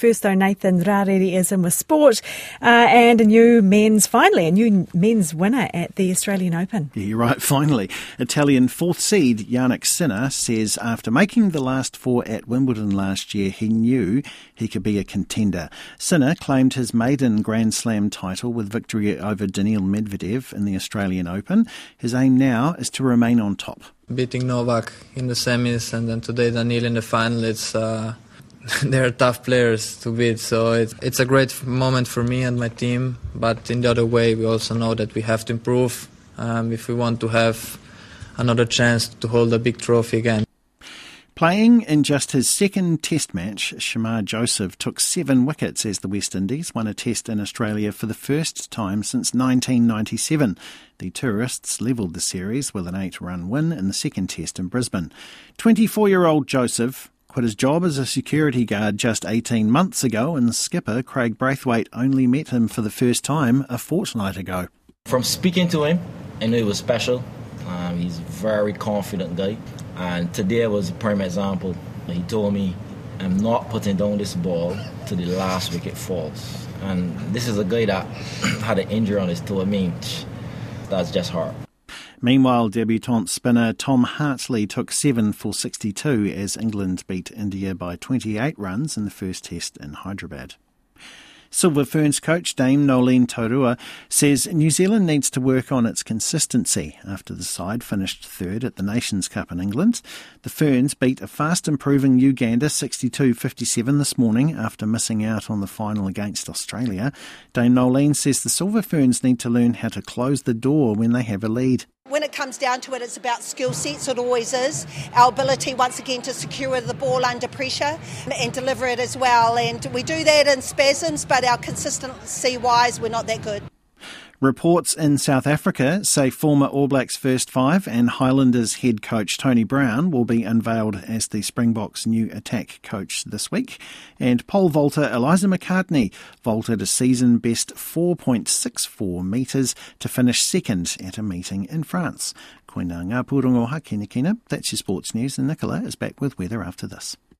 First, though, Nathan Rarere is in with sport uh, and a new men's, finally, a new men's winner at the Australian Open. Yeah, you're right, finally. Italian fourth seed Jannik Sinner says after making the last four at Wimbledon last year, he knew he could be a contender. Sinner claimed his maiden Grand Slam title with victory over Daniil Medvedev in the Australian Open. His aim now is to remain on top. Beating Novak in the semis and then today Daniil in the final, it's. Uh they're tough players to beat. So it's, it's a great moment for me and my team. But in the other way, we also know that we have to improve um, if we want to have another chance to hold a big trophy again. Playing in just his second Test match, Shamar Joseph took seven wickets as the West Indies won a Test in Australia for the first time since 1997. The tourists levelled the series with an eight run win in the second Test in Brisbane. 24 year old Joseph quit his job as a security guard just 18 months ago, and skipper Kraigg Brathwaite only met him for the first time a fortnight ago. From speaking to him, I knew he was special. Um, he's a very confident guy, and today was a prime example. He told me, "I'm not putting down this ball to the last wicket falls." And this is a guy that had an injury on his toe. I mean, that's just hard. Meanwhile, debutant spinner Tom Hartley took 7 for 62 as England beat India by 28 runs in the first test in Hyderabad. Silver Ferns coach Dame Noeline Taurua says New Zealand needs to work on its consistency after the side finished third at the Nations Cup in England. The Ferns beat a fast improving Uganda 62-57 this morning after missing out on the final against Australia. Dame Noeline says the Silver Ferns need to learn how to close the door when they have a lead when it comes down to it, it's about skill sets. It always is. Our ability, once again, to secure the ball under pressure and deliver it as well. And we do that in spasms, but our consistency wise, we're not that good. Reports in South Africa say former All Blacks first five and Highlanders head coach Tony Brown will be unveiled as the Springboks' new attack coach this week. And pole vaulter Eliza McCartney vaulted a season best 4.64 metres to finish second at a meeting in France. Koina ngā pūrongo ha. That's your sports news and Nicola is back with weather after this.